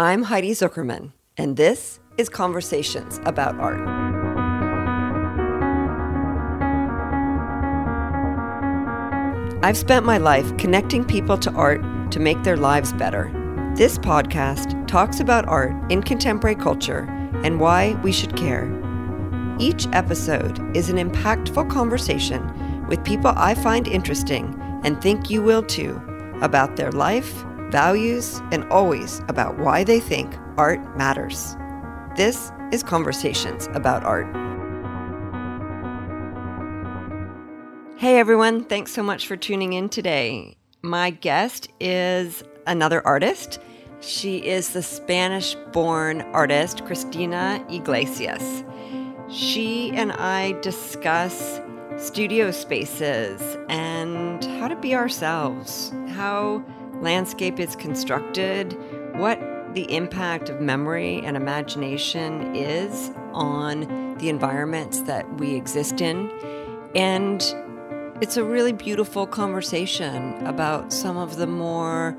I'm Heidi Zuckerman, and this is Conversations about Art. I've spent my life connecting people to art to make their lives better. This podcast talks about art in contemporary culture and why we should care. Each episode is an impactful conversation with people I find interesting and think you will too about their life, values, and always about why they think art matters. This is Conversations about Art. Hey everyone, thanks so much for tuning in today. My guest is another artist. She is the Spanish born artist, Cristina Iglesias. She and I discuss studio spaces and how to be ourselves, how landscape is constructed, what the impact of memory and imagination is on the environments that we exist in. And it's a really beautiful conversation about some of the more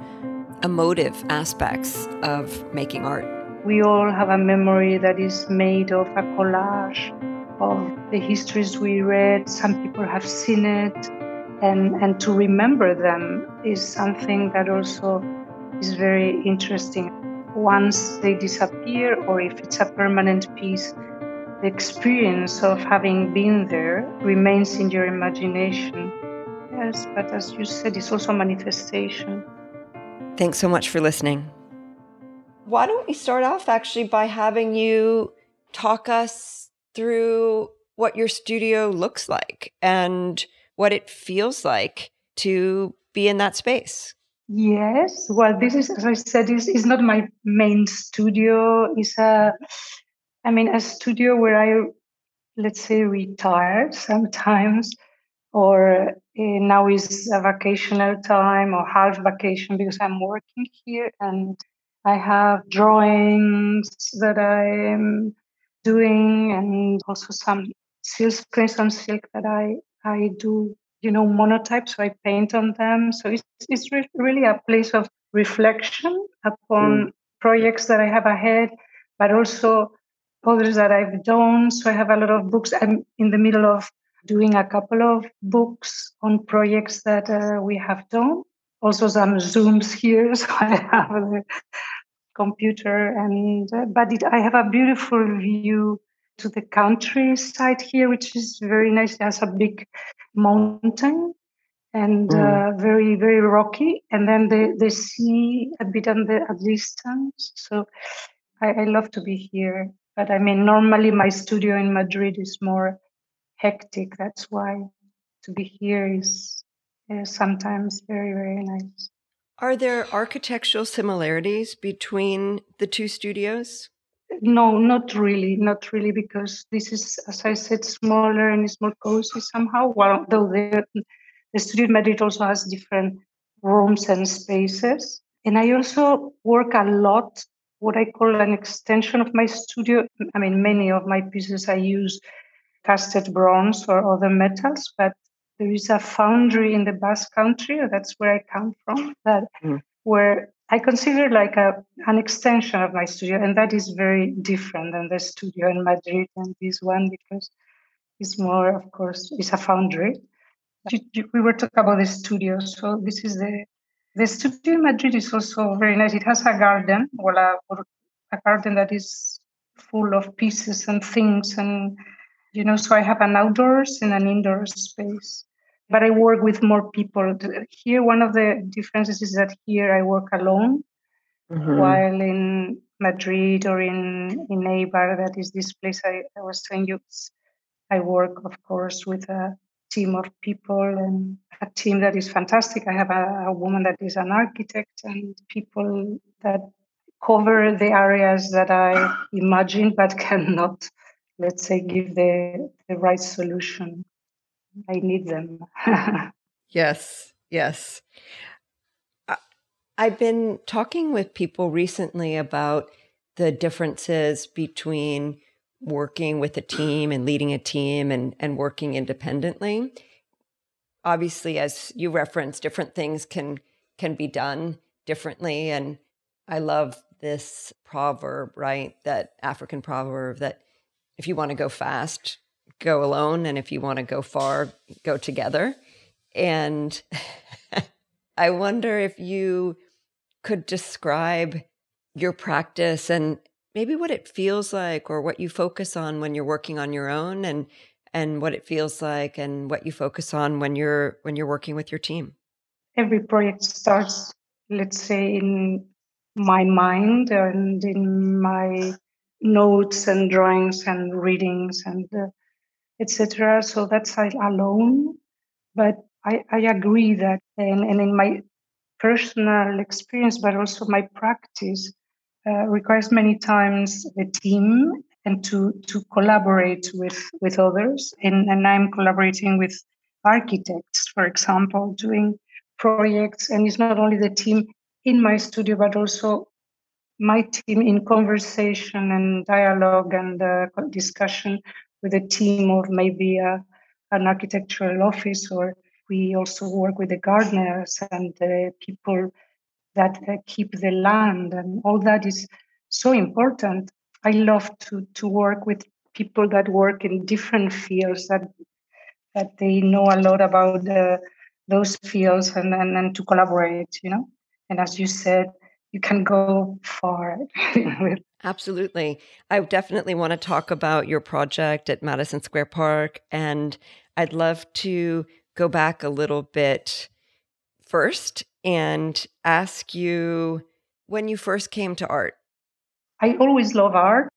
emotive aspects of making art. We all have a memory that is made of a collage of the histories we read. Some people have seen it, and, and to remember them is something that also is very interesting. Once they disappear, or if it's a permanent piece, the experience of having been there remains in your imagination. Yes, but as you said, it's also a manifestation. Thanks so much for listening. Why don't we start off actually by having you talk us through what your studio looks like and what it feels like to be in that space? Yes. Well, this is, as I said, is, is not my main studio. It's a I mean, a studio where I, let's say, retire sometimes, or uh, now is a vacational time or half vacation because I'm working here and I have drawings that I'm doing and also some silk prints on silk that I, I do, you know, monotype, so I paint on them. So it's, it's re- really a place of reflection upon mm. projects that I have ahead, but also others that I've done. So I have a lot of books. I'm in the middle of doing a couple of books on projects that uh, we have done. Also some Zooms here, so I have the computer and uh, but it, I have a beautiful view to the countryside here, which is very nice. There's a big mountain and mm. uh, very very rocky, and then the the sea a bit on the distance. So I, I love to be here. But I mean, normally my studio in Madrid is more hectic. That's why to be here is uh, sometimes very, very nice. Are there architectural similarities between the two studios? No, not really, not really, because this is, as I said, smaller and it's more cozy somehow. Well, though the, the studio in Madrid also has different rooms and spaces. And I also work a lot what I call an extension of my studio. I mean, many of my pieces I use casted bronze or other metals, but there is a foundry in the Basque Country, that's where I come from, that mm. where I consider like a an extension of my studio, and that is very different than the studio in Madrid and this one because it's more, of course, it's a foundry. We were talking about the studio, so this is the the studio in Madrid is also very nice. It has a garden, well, a, a garden that is full of pieces and things, and you know, so I have an outdoors and an indoor space. But I work with more people. Here, one of the differences is that here I work alone, mm-hmm. while in Madrid or in in Eibar, that is this place I, I was telling you, I work, of course, with a team of people and a team that is fantastic. I have a, a, woman that is an architect and people that cover the areas that I imagine but cannot, let's say, give the, the right solution. I need them. yes, yes. Uh, I've been talking with people recently about the differences between working with a team and leading a team and, and working independently. Obviously, as you referenced, different things can can be done differently. And I love this proverb, right? That African proverb that if you want to go fast, go alone. And if you want to go far, go together. And I wonder if you could describe your practice and maybe what it feels like or what you focus on when you're working on your own and and what it feels like and what you focus on when you're when you're working with your team every project starts let's say in my mind and in my notes and drawings and readings and uh, etc so that's alone. But I, I agree that and, and in my personal experience but also my practice uh, requires many times a team and to to collaborate with with others. And, and i'm collaborating with architects for example doing projects. And it's not only the team in my studio but also my team in conversation and dialogue and uh, discussion with a team of maybe uh, an architectural office or we also work with the gardeners and the people that uh, keep the land and all that is so important. I love to to work with people that work in different fields that that they know a lot about uh, those fields and, and and to collaborate you know? And as you said you can go far absolutely i definitely want to talk about your project at madison square park and i'd love to go back a little bit first and ask you when you first came to art. I always love art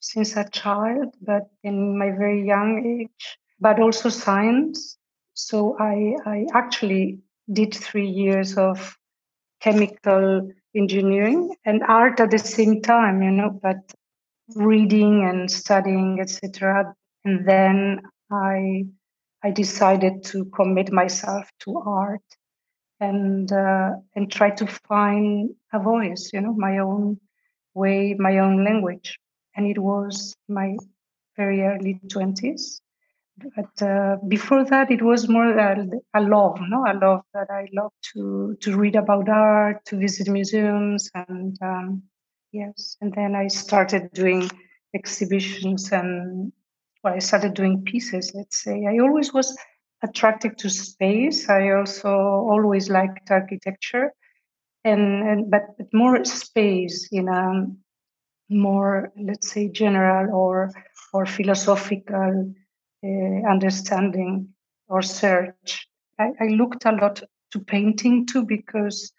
since a child, but in my very young age, but also science. So I, I actually did three years of chemical engineering and art at the same time, you know, but reading and studying, etc. And then I I decided to commit myself to art and uh, and try to find a voice, you know, my own way, my own language. And it was my very early twenties. But uh, before that, it was more a, a love, no, a love that I love to to read about art, to visit museums, and um, yes. And then I started doing exhibitions and well, I started doing pieces. Let's say I always was attracted to space. I also always liked architecture, and, and but, but more space in a more let's say general or or philosophical understanding or search. I, I looked a lot to painting too because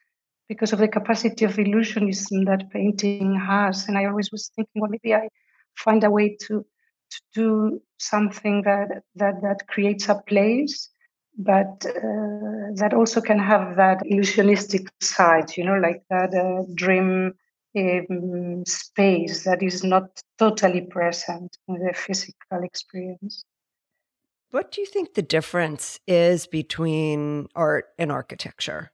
because of the capacity of illusionism that painting has, and I always was thinking, well, maybe I find a way to to do something that that that creates a place but uh, that also can have that illusionistic side you know like that uh, dream um, space that is not totally present in the physical experience what do you think the difference is between art and architecture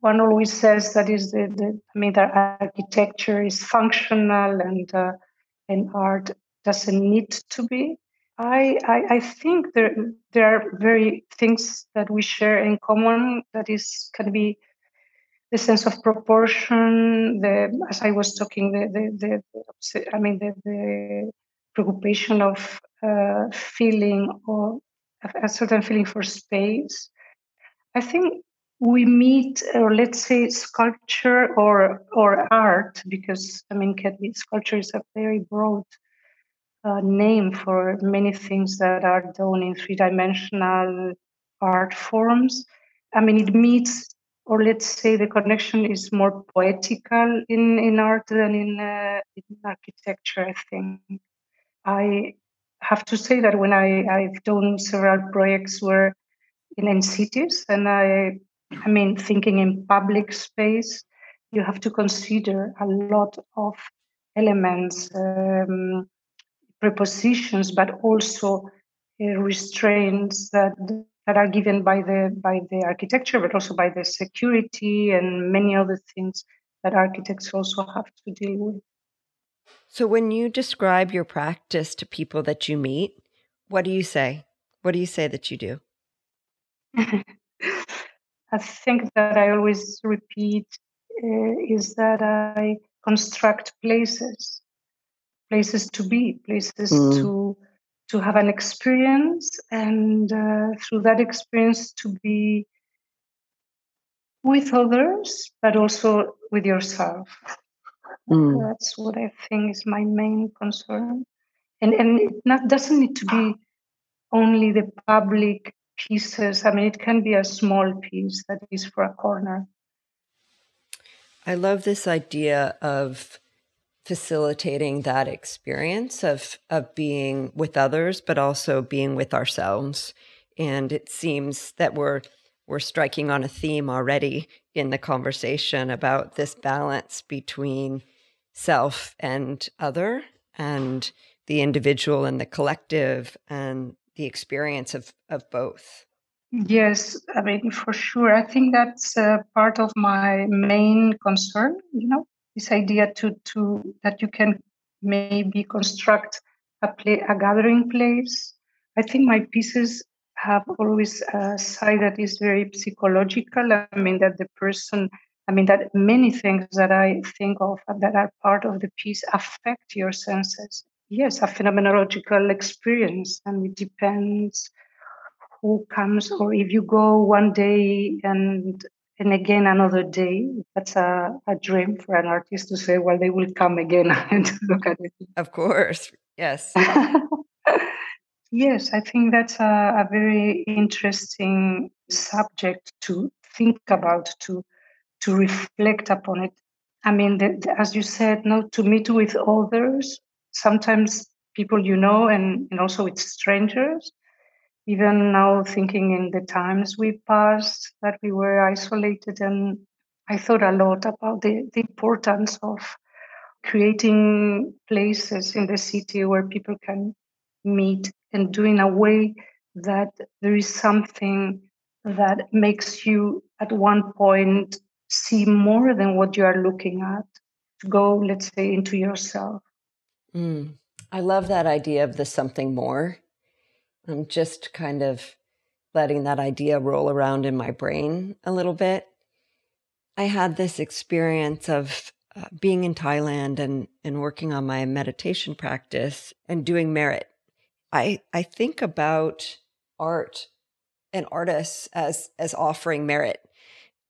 one always says that is the, the i mean that architecture is functional and uh, and art doesn't need to be. I, I, I think there there are very things that we share in common that is can be the sense of proportion, the as I was talking, the the, the I mean the, the preoccupation of uh, feeling or a certain feeling for space. I think we meet, or let's say, sculpture or or art, because I mean, sculpture is a very broad uh, name for many things that are done in three dimensional art forms. I mean, it meets, or let's say the connection is more poetical in, in art than in, uh, in architecture, I think. I have to say that when I, I've done several projects where in, in cities, and I, I mean, thinking in public space, you have to consider a lot of elements. Um, prepositions, but also uh, restraints that that are given by the by the architecture, but also by the security and many other things that architects also have to deal with. So, when you describe your practice to people that you meet, what do you say? What do you say that you do? I think that I always repeat uh, is that I construct places, places to be, places mm. to to have an experience, and uh, through that experience to be with others, but also with yourself. Mm. That's what I think is my main concern, and and it not, doesn't need to be only the public pieces. I mean, it can be a small piece that is for a corner. I love this idea of facilitating that experience of of being with others but also being with ourselves and it seems that we're we're striking on a theme already in the conversation about this balance between self and other and the individual and the collective and the experience of of both. Yes i mean for sure. I think that's uh, part of my main concern you know this idea to to that you can maybe construct a play a gathering place. I think my pieces have always a side that is very psychological. I mean that the person i mean that many things that i think of that are part of the piece affect your senses. Yes a phenomenological experience and it depends who comes or if you go one day and and again another day that's a, a dream for an artist to say well they will come again and look at it. Of course. Yes yes i think that's a, a, very interesting subject to think about to to reflect upon it. I mean the, the, as you said no to meet with others sometimes people you know and, and also with strangers. Even now thinking in the times we passed that we were isolated and i thought a lot about the, the importance of creating places in the city where people can meet and do in a way that there is something that makes you at one point see more than what you are looking at to go let's say into yourself mm. i love that idea of the something more I'm just kind of letting that idea roll around in my brain a little bit. I had this experience of uh, being in Thailand and, and working on my meditation practice and doing merit. I, I think about art and artists as, as offering merit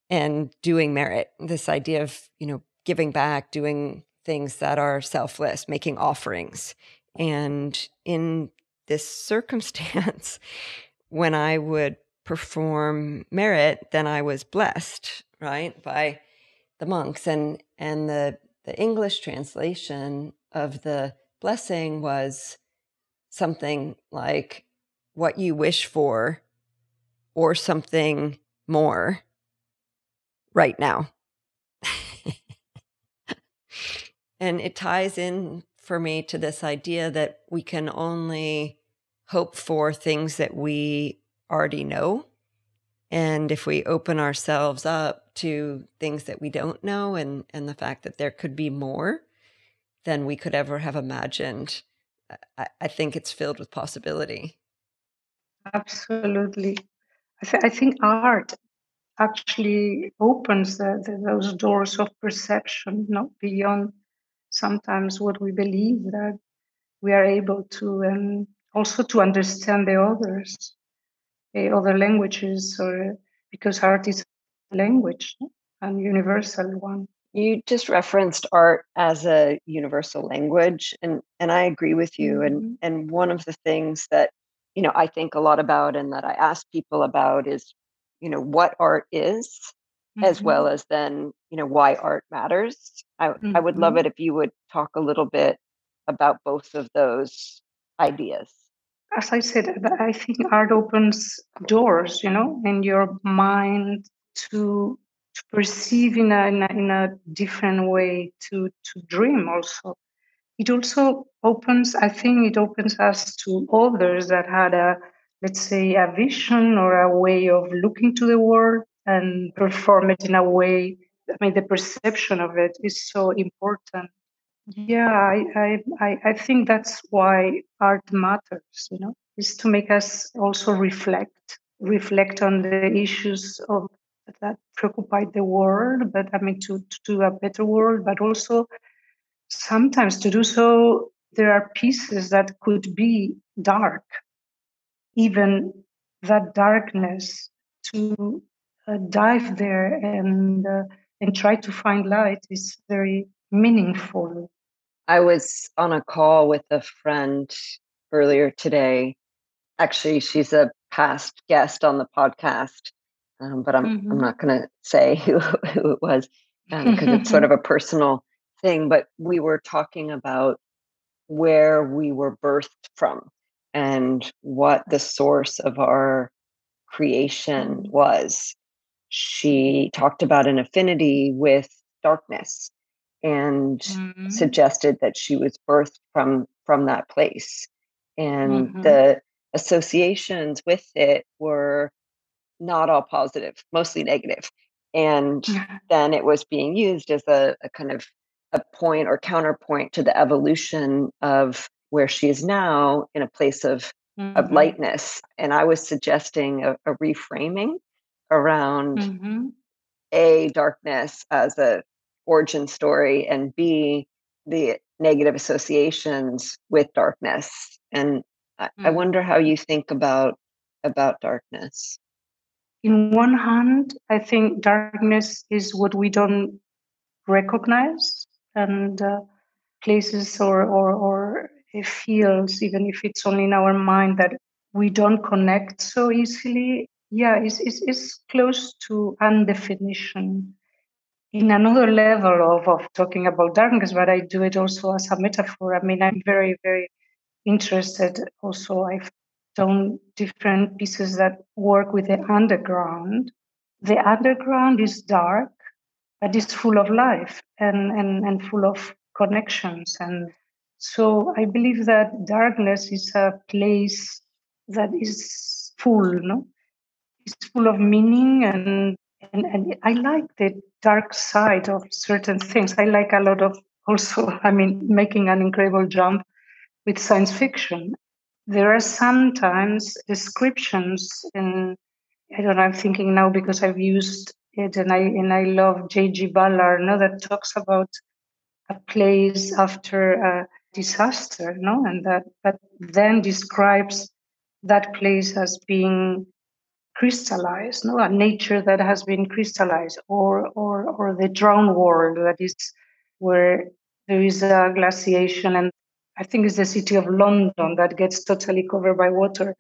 and doing merit. This idea of, you know, giving back, doing things that are selfless, making offerings. And in this circumstance, when I would perform merit, then I was blessed, right, by the monks. And and the the English translation of the blessing was something like what you wish for or something more right now. and it ties in for me to this idea that we can only hope for things that we already know. And if we open ourselves up to things that we don't know and, and the fact that there could be more than we could ever have imagined, I, I think it's filled with possibility. Absolutely. I, th- I think art actually opens the, the, those doors of perception, not beyond sometimes what we believe that we are able to um, also to understand the others, the other languages, or because art is language and universal one. You just referenced art as a universal language, and and I agree with you. Mm-hmm. And and one of the things that you know I think a lot about, and that I ask people about, is you know what art is, mm-hmm. as well as then you know why art matters I, mm-hmm. I would love mm-hmm. it if you would talk a little bit about both of those ideas as i said i think art opens doors you know in your mind to to perceive in a, in a, in a different way to to dream also. It also opens i think it opens us to others that had a let's say a vision or a way of looking to the world and perform it in a way i mean the perception of it is so important. Mm-hmm. Yeah i i i think that's why art matters you know is to make us also reflect reflect on the issues of that preoccupied the world, but I mean to, to do a better world, but also sometimes to do so, there are pieces that could be dark. Even that darkness to uh, dive there and uh, and try to find light is very meaningful. I was on a call with a friend earlier today. Actually, she's a past guest on the podcast, um, but I'm mm-hmm. I'm not going to say who, who it was because um, it's sort of a personal thing. But we were talking about where we were birthed from and what the source of our creation mm-hmm. was. She talked about an affinity with darkness and mm-hmm. suggested that she was birthed from from that place and mm-hmm. the associations with it were not all positive mostly negative and then it was being used as a, a kind of a point or counterpoint to the evolution of where she is now in a place of mm-hmm. of lightness and i was suggesting a, a reframing around mm-hmm. a darkness as a origin story and b the negative associations with darkness and I, mm. I wonder how you think about about darkness in one hand i think darkness is what we don't recognize and uh, places or, or or fields even if it's only in our mind that we don't connect so easily yeah it's, it's, it's close to undefinition in another level of, of talking about darkness, but I do it also as a metaphor. I mean, I'm very, very interested. Also, I've done different pieces that work with the underground. The underground is dark, but it's full of life and, and, and full of connections. And so I believe that darkness is a place that is full, no? It's full of meaning and and, and I like the dark side of certain things. I like a lot of also, I mean, making an incredible jump with science fiction. There are sometimes descriptions in, I don't know, I'm thinking now because I've used it and I and I love J.G. Ballard, no, that talks about a place after a disaster, no, and that that then describes that place as being crystallized, no, a nature that has been crystallized, or or or the drowned world that is where there is a glaciation, and I think it's the city of London that gets totally covered by water.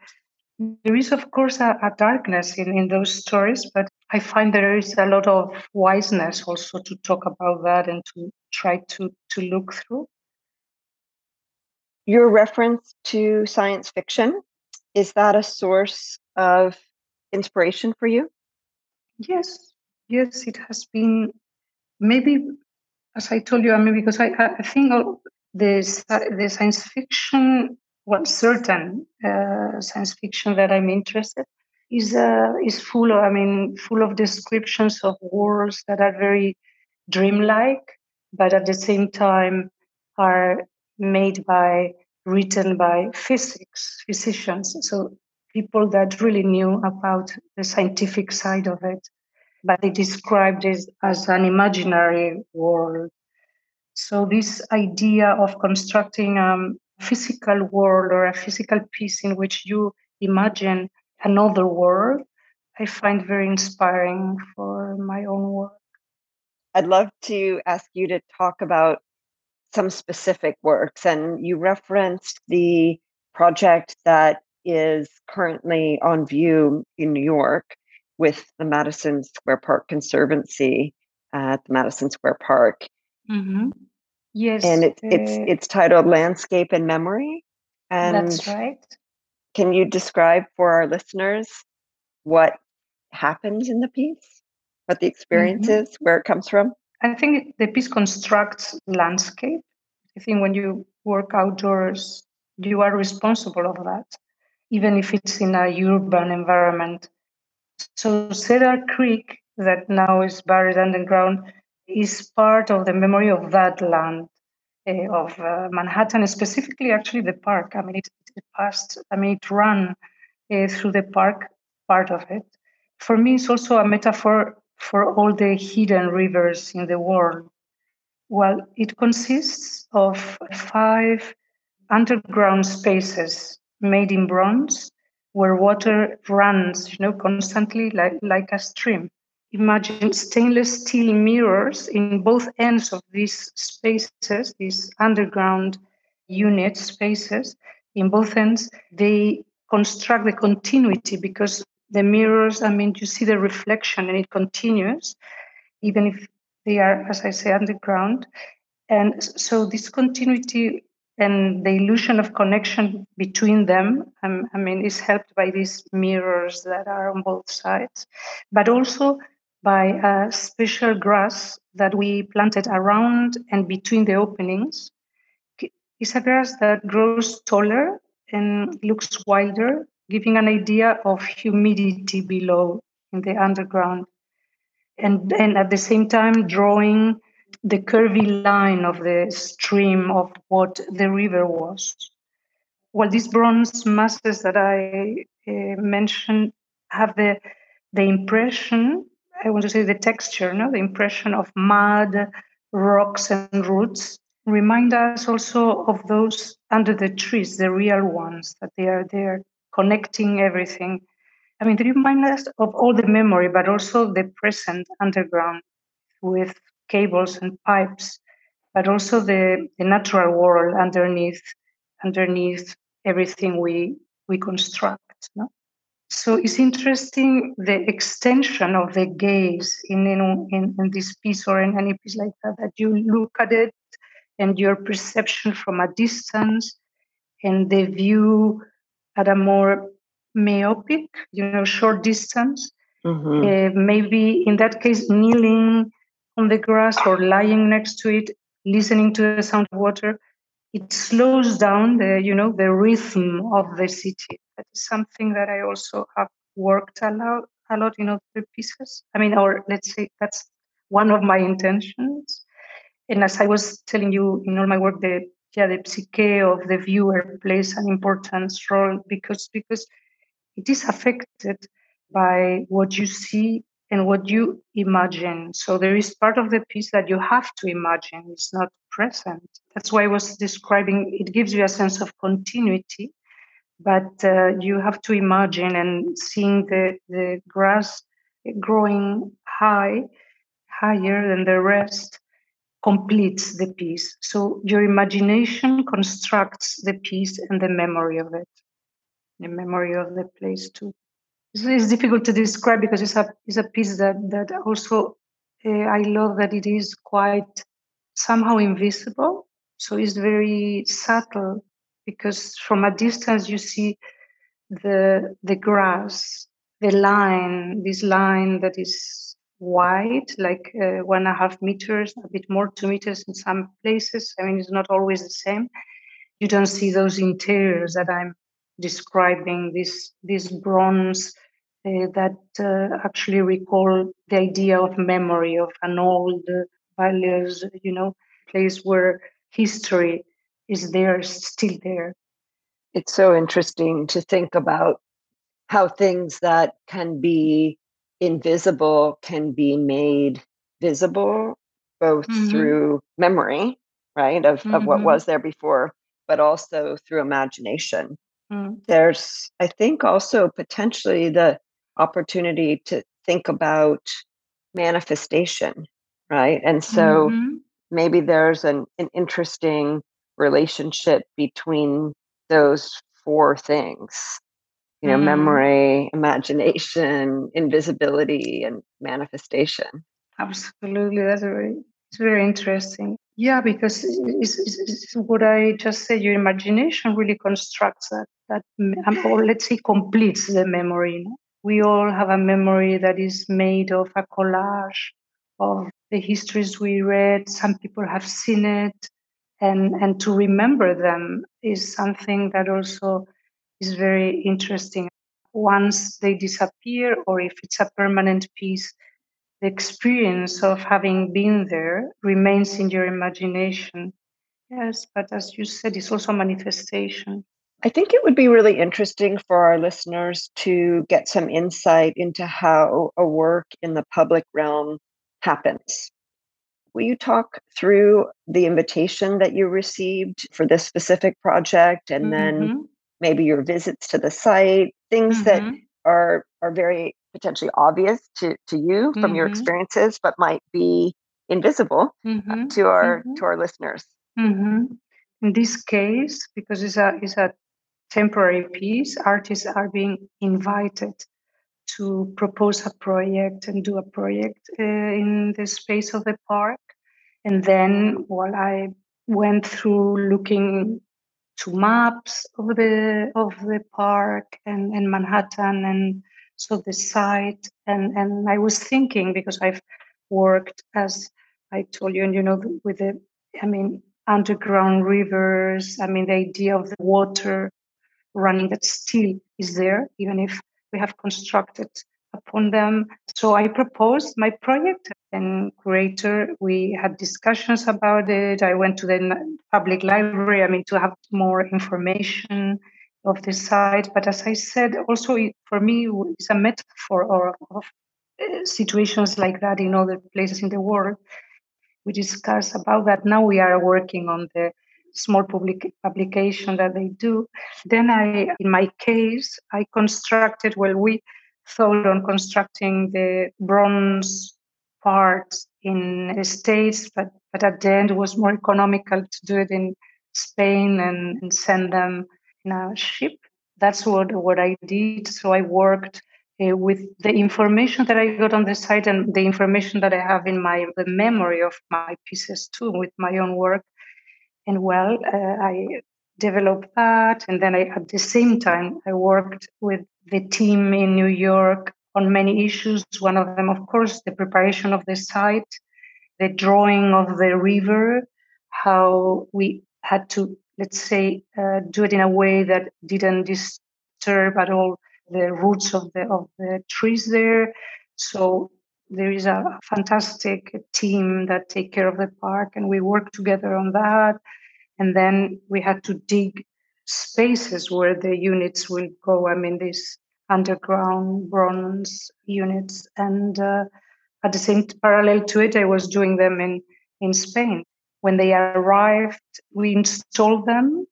There is, of course, a, a darkness in, in those stories, but I find there is a lot of wiseness also to talk about that and to try to to look through. Your reference to science fiction is that a source of inspiration for you? Yes, yes, it has been. Maybe, as I told you, I mean, because I, I think oh, the the science fiction, well, certain uh, science fiction that I'm interested is uh, is full of, I mean, full of descriptions of worlds that are very dreamlike, but at the same time are made by written by physics physicians. So people that really knew about the scientific side of it, but they described it as an imaginary world. So, this idea of constructing a physical world or a physical piece in which you imagine another world, I find very inspiring for my own work. I'd love to ask you to talk about some specific works, and you referenced the project that is currently on view in New York with the Madison Square Park Conservancy at the Madison Square Park. Mm-hmm. Yes, and it's uh, it's it's titled Landscape and Memory. And that's right. Can you describe for our listeners what happens in the piece, what the experience mm-hmm. is, where it comes from? I think the piece constructs landscape. I think when you work outdoors, you are responsible of that even if it's in a urban environment. So Cedar Creek, that now is buried underground, is part of the memory of that land uh, of uh, Manhattan, specifically actually the park. I mean, it, it passed, I mean, it ran uh, through the park, part of it, for me, it's also a metaphor for all the hidden rivers in the world. Well, it consists of five underground spaces made in bronze where water runs, you know, constantly like, like a stream. Imagine stainless steel mirrors in both ends of these spaces, these underground unit spaces, in both ends, they construct the continuity because the mirrors, I mean, you see the reflection and it continues, even if they are, as I say, underground. And so this continuity and the illusion of connection between them, um, I mean, is helped by these mirrors that are on both sides, but also by a special grass that we planted around and between the openings. It's a grass that grows taller and looks wider, giving an idea of humidity below in the underground. And, and at the same time, drawing the curvy line of the stream of what the river was. Well, these bronze masses that I uh, mentioned have the the impression, I want to say the texture, no, the impression of mud, rocks, and roots. Remind us also of those under the trees, the real ones, that they are there connecting everything. I mean, they remind us of all the memory, but also the present underground with cables and pipes, but also the, the natural world underneath underneath everything we we construct. No? So it's interesting the extension of the gaze in, in, in, in this piece or in any piece like that, that you look at it and your perception from a distance and the view at a more myopic, you know, short distance. Mm-hmm. Uh, maybe in that case, kneeling on the grass or lying next to it, listening to the sound of water, it slows down the, you know, the rhythm of the city. That is something that I also have worked a lot, a lot in other pieces. I mean, or let's say that's one of my intentions. And as I was telling you in all my work, the yeah, the psyche of the viewer plays an important role because because it is affected by what you see and what you imagine. So there is part of the piece that you have to imagine, it's not present. That's why I was describing it gives you a sense of continuity, but uh, you have to imagine and seeing the, the grass growing high, higher than the rest completes the piece. So your imagination constructs the piece and the memory of it, the memory of the place too it's difficult to describe because it's a it's a piece that that also uh, I love that it is quite somehow invisible. So it's very subtle because from a distance you see the the grass, the line, this line that is wide, like uh, one and a half meters, a bit more, two meters in some places. I mean, it's not always the same. You don't see those interiors that I'm describing this this bronze uh, that uh, actually recall the idea of memory of an old uh, values, you know, place where history is there, still there. It's so interesting to think about how things that can be invisible can be made visible both mm-hmm. through memory right of, mm-hmm. of what mm-hmm. was there before but also through imagination mm. there's i think also potentially the opportunity to think about manifestation, right? And so mm-hmm. maybe there's an, an interesting relationship between those four things you know mm. memory imagination invisibility and manifestation absolutely that's very it's very interesting yeah because it's, it's, it's what i just said your imagination really constructs that that or let's say completes the memory you know? we all have a memory that is made of a collage of the histories we read. Some people have seen it, and and to remember them is something that also is very interesting. Once they disappear, or if it's a permanent piece, the experience of having been there remains in your imagination. Yes, but as you said, it's also a manifestation. I think it would be really interesting for our listeners to get some insight into how a work in the public realm happens. Will you talk through the invitation that you received for this specific project and mm-hmm. then maybe your visits to the site, things mm-hmm. that are are very potentially obvious to, to you from mm-hmm. your experiences, but might be invisible mm-hmm. to our mm-hmm. to our listeners. Mm-hmm. In this case, because it's a it's a temporary piece, artists are being invited to propose a project and do a project uh, in the space of the park. And then while I went through looking to maps of the of the park and, and Manhattan and so the site and and I was thinking because I've worked as I told you and you know with the I mean underground rivers I mean the idea of the water running that still is there even if we have constructed upon them so I proposed my project and curator we had discussions about it I went to the public library I mean to have more information of the site. But as I said, also for me, it's a metaphor of, of uh, situations like that in other places in the world. We discuss about that. Now we are working on the small public publication that they do. Then I, in my case, I constructed. Well, we thought on constructing the bronze parts in the States, but but at the end it was more economical to do it in Spain and, and send them in a ship. That's what, what I did. So I worked uh, with the information that I got on the site and the information that I have in my the memory of my pieces too, with my own work. And well, uh, I developed that, and then I, at the same time, I worked with the team in New York on many issues. One of them, of course, the preparation of the site, the drawing of the river, how we had to let's say, uh, do it in a way that didn't disturb at all the roots of the of the trees there. So there is a fantastic team that take care of the park, and we work together on that. And then we had to dig spaces where the units will go. I mean, these underground bronze units, and uh, at the same parallel to it, I was doing them in in Spain. When they arrived, we installed them.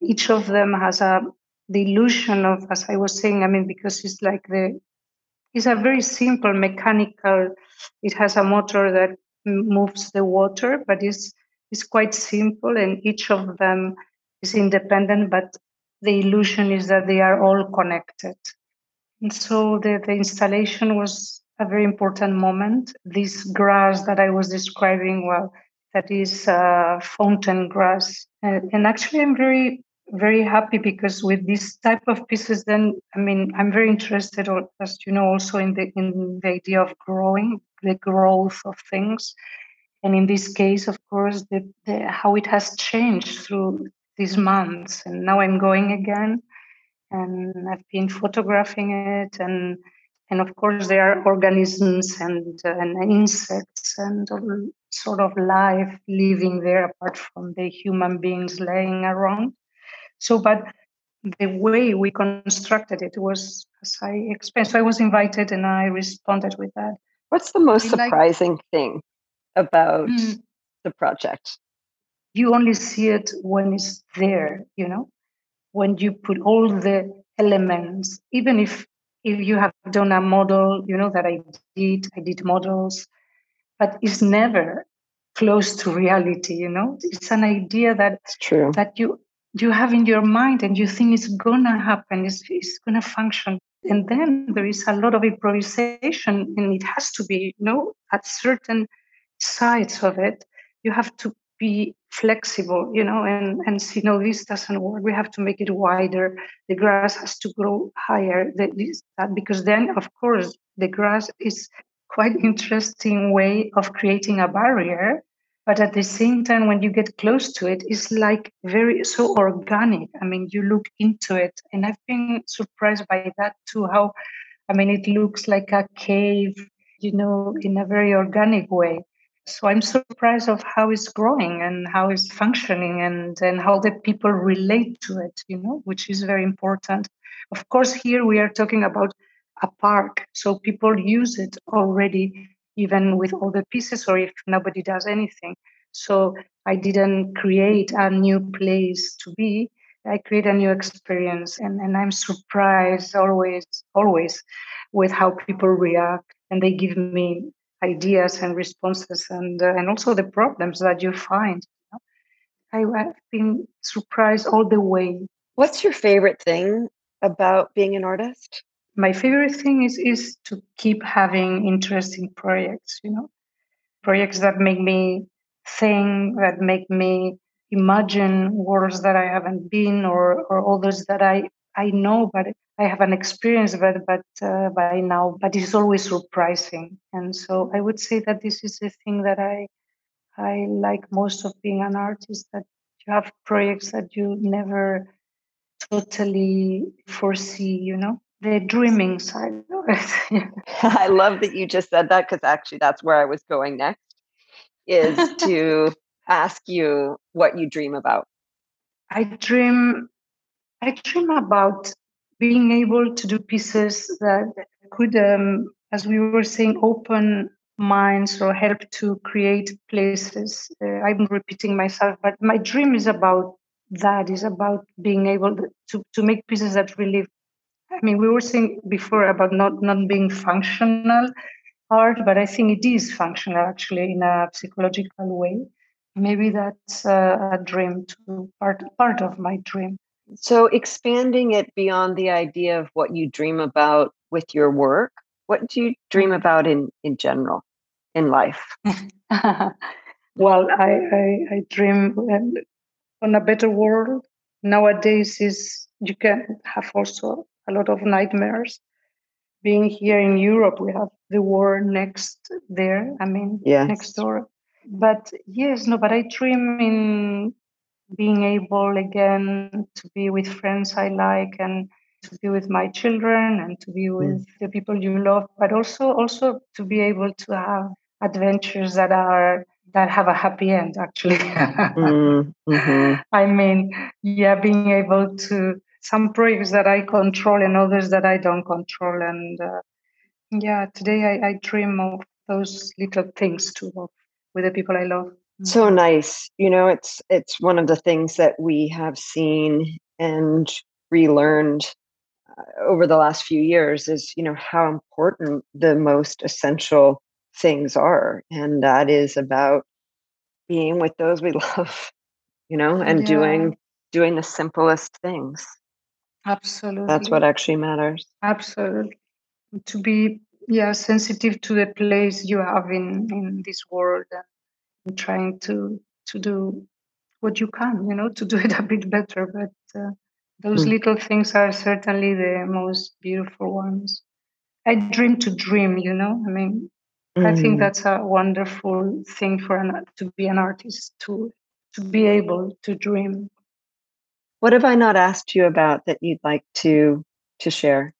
Each of them has a the illusion of, as I was saying, I mean, because it's like the it's a very simple mechanical. It has a motor that moves the water, but it's it's quite simple, and each of them is independent. But the illusion is that they are all connected. And so the, the installation was a very important moment. This grass that I was describing, well, that is uh, fountain grass. And, and actually, I'm very, very happy because with this type of pieces, then I mean, I'm very interested, as you know, also in the in the idea of growing, the growth of things, and in this case, of course, the, the how it has changed through these months. And now I'm going again, and I've been photographing it and and of course there are organisms and, uh, and insects and sort of life living there apart from the human beings laying around so but the way we constructed it was as i explained so i was invited and i responded with that what's the most surprising like, thing about mm, the project you only see it when it's there you know when you put all the elements even if if you have done a model, you know that I did, I did models, but it's never close to reality, you know? It's an idea that true. that you you have in your mind and you think it's gonna happen, it's, it's gonna function. And then there is a lot of improvisation and it has to be, you know, at certain sides of it, you have to be flexible, you know, and, and see, no, this doesn't work. We have to make it wider. The grass has to grow higher. This, that, because then, of course, the grass is quite interesting way of creating a barrier. But at the same time, when you get close to it, it's like very so organic. I mean, you look into it, and I've been surprised by that too. How, I mean, it looks like a cave, you know, in a very organic way So I'm surprised of how it's growing and how it's functioning and, and how the people relate to it, you know, which is very important. Of course, here we are talking about a park, so people use it already, even with all the pieces, or if nobody does anything. So I didn't create a new place to be. I create a new experience, and, and I'm surprised always, always, with how people react, and they give me ideas and responses, and uh, and also the problems that you find. I, I've been surprised all the way. What's your favorite thing about being an artist? My favorite thing is is to keep having interesting projects. You know, projects that make me think, that make me imagine worlds that I haven't been or or others that I I know, but I haven't experienced but but uh, by now. But it's always surprising, and so I would say that this is the thing that I I like most of being an artist. That you have projects that you never totally foresee. You know, the dreaming side of it. I love that you just said that because actually that's where I was going next. Is to ask you what you dream about. I dream I dream about being able to do pieces that could, um, as we were saying, open minds or help to create places. Uh, I'm repeating myself, but my dream is about that, is about being able to, to make pieces that really, I mean, we were saying before about not, not being functional art, but I think it is functional actually in a psychological way. Maybe that's uh, a dream to part part of my dream. So, expanding it beyond the idea of what you dream about with your work, what do you dream about in, in general in life? well, I, I, I dream on a better world. Nowadays, is you can have also a lot of nightmares. Being here in Europe, we have the war next there. I mean, yes. next door. But yes, no, but I dream in being able again to be with friends I like and to be with my children and to be with mm. the people you love, but also also to be able to have adventures that are that have a happy end actually. mm, mm-hmm. I mean, yeah, being able to some projects that I control and others that I don't control, and uh, yeah, today I, I dream of those little things too, with the people I love. So nice. You know it's it's one of the things that we have seen and relearned uh, over the last few years is you know how important the most essential things are. And that is about being with those we love you know and yeah. doing doing the simplest things absolutely that's what actually matters absolutely to be yeah sensitive to the place you have in in this world and trying to to do what you can, you know, to do it a bit better. But uh, those mm. little things are certainly the most beautiful ones. I dream to dream, you know. I mean, mm. I think hmm. that's a wonderful thing for an to be an artist to to be able to dream. What have I not asked you about that you'd like to to share?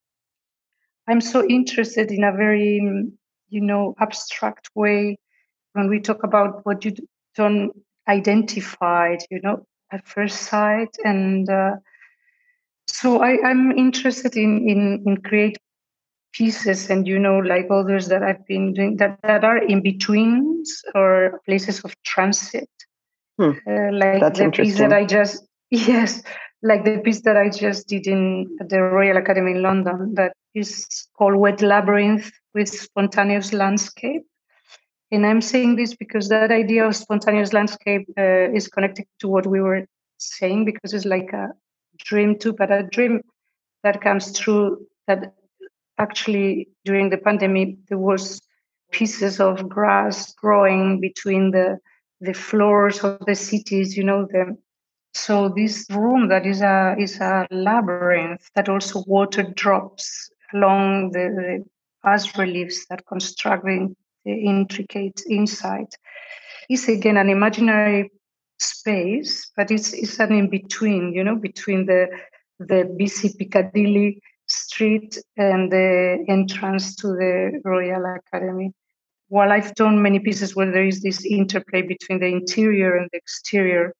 I'm so interested in a very, you know, abstract way when we talk about what you don't identify, you know, at first sight. And uh, so I, am interested in, in, in create pieces and, you know, like others that I've been doing that, that are in betweens or places of transit. Hmm. Uh, like That's the piece that I just, yes, like the piece that I just did in the Royal Academy in London that is called Wet Labyrinth with Spontaneous Landscape. And I'm saying this because that idea of spontaneous landscape uh, is connected to what we were saying, because it's like a dream too, but a dream that comes true that actually during the pandemic there was pieces of grass growing between the the floors of the cities you know the so this room that is a is a labyrinth that also water drops along the, the bas reliefs that construct the the intricate inside is again an imaginary space, but it's it's an in between, you know, between the the busy Piccadilly street and the entrance to the Royal Academy. while I've done many pieces where there is this interplay between the interior and the exterior,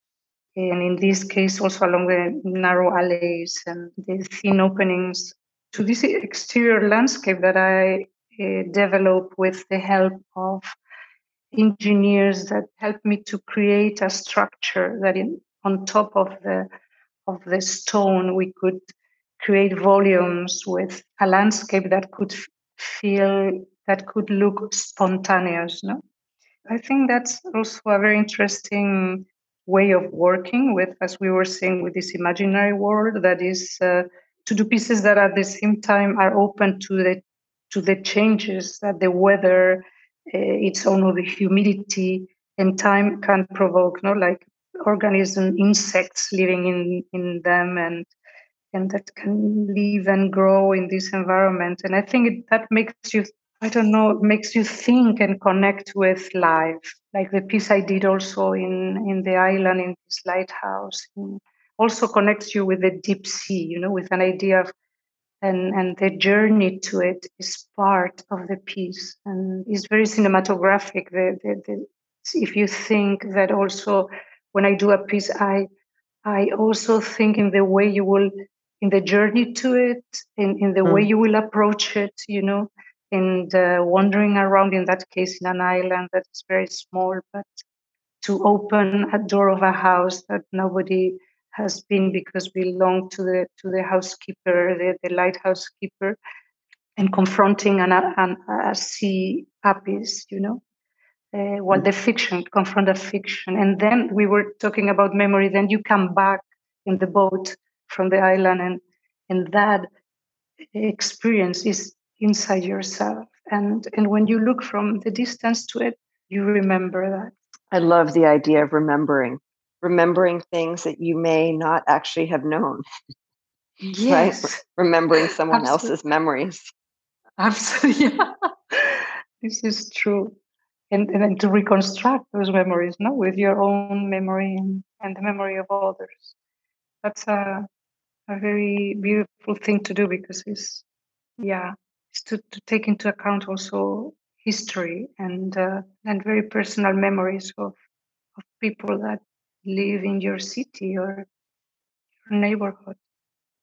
and in this case also along the narrow alleys and the thin openings, to this exterior landscape that I uh, develop with the help of engineers that helped me to create a structure that in, on top of the of the stone we could create volumes with a landscape that could feel that could look spontaneous no? I think that's also a very interesting way of working with as we were saying with this imaginary world that is uh, to do pieces that at the same time are open to the to the changes that the weather uh, its own the humidity and time can provoke no? Like organism insects living in in them and and that can live and grow in this environment. And i think it, that makes you i don't know makes you think and connect with life like the piece i did also in in the island in this lighthouse also connects you with the deep sea you know with an idea of and and the journey to it is part of the piece and is very cinematographic the, the, the if you think that also when i do a piece i i also think in the way you will in the journey to it, in, in the mm. way you will approach it, you know, and uh, wandering around in that case in an island that is very small, but to open a door of a house that nobody has been because we belong to the to the housekeeper, the, the lighthouse keeper, and confronting an, an, a sea abyss, you know. Uh, well, the fiction, confront a fiction. And then we were talking about memory. Then you come back in the boat from the island and and that experience is inside yourself and and when you look from the distance to it you remember that i love the idea of remembering remembering things that you may not actually have known yes right? remembering someone Absolutely. else's memories Absolutely. Yeah. this is true. And, and then to reconstruct those memories, no, with your own memory and, and the memory of others. That's a a very beautiful thing to do because it's yeah it's to, to take into account also history and uh, and very personal memories of of people that live in your city or your neighborhood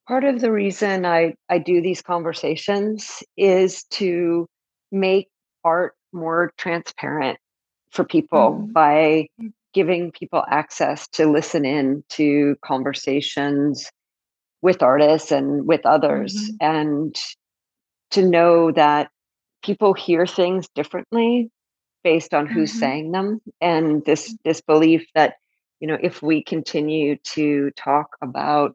part of the reason i i do these conversations is to make art more transparent for people mm-hmm. by mm. giving people access to listen in to conversations with artists and with others mm-hmm. and to know that people hear things differently based on who's mm-hmm. saying them and this this belief that you know if we continue to talk about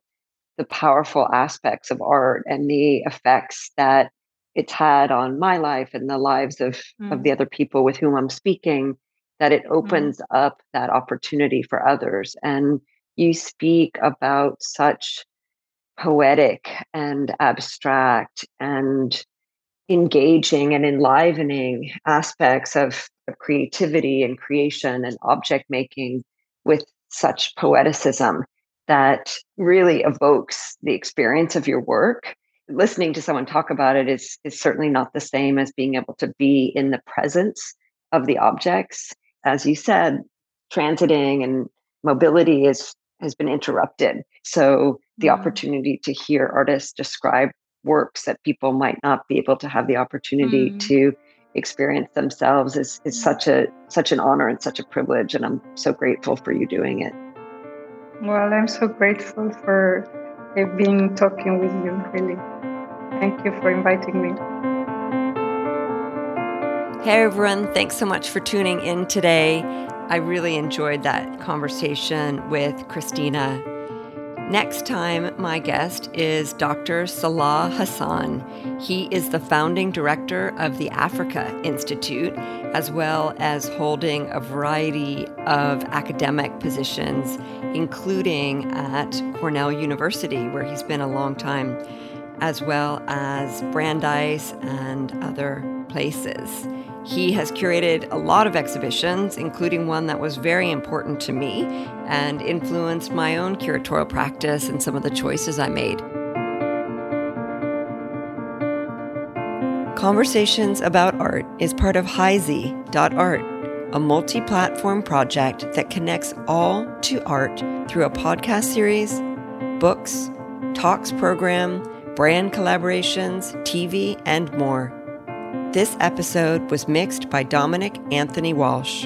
the powerful aspects of art and the effects that it's had on my life and the lives of mm. of the other people with whom I'm speaking that it mm. opens mm. up that opportunity for others and you speak about such poetic and abstract and engaging and enlivening aspects of, of creativity and creation and object making with such poeticism that really evokes the experience of your work. Listening to someone talk about it is is certainly not the same as being able to be in the presence of the objects. As you said transiting and mobility is has been interrupted. So the mm. opportunity to hear artists describe works that people might not be able to have the opportunity mm. to experience themselves is, is such a such an honor and such a privilege and i'm so grateful for you doing it. Well i'm so grateful for being talking with you really. Thank you for inviting me. Hey everyone. Thanks so much for tuning in today I really enjoyed that conversation with Cristina. Next time, my guest is Dr. Salah Hassan. He is the founding director of the Africa Institute, as well as holding a variety of academic positions, including at Cornell University, where he's been a long time, as well as Brandeis and other places. He has curated a lot of exhibitions, including one that was very important to me and influenced my own curatorial practice and some of the choices I made. Conversations about Art is part of HiZ.art, a multi platform project that connects all to art through a podcast series, books, talks program, brand collaborations, TV, and more. This episode was mixed by Dominic Anthony Walsh.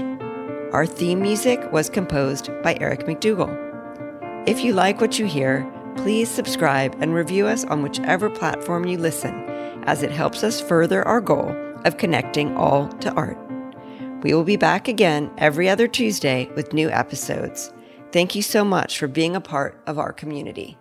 Our theme music was composed by Eric McDougall. If you like what you hear, please subscribe and review us on whichever platform you listen, as it helps us further our goal of connecting all to art. We will be back again every other Tuesday with new episodes. Thank you so much for being a part of our community.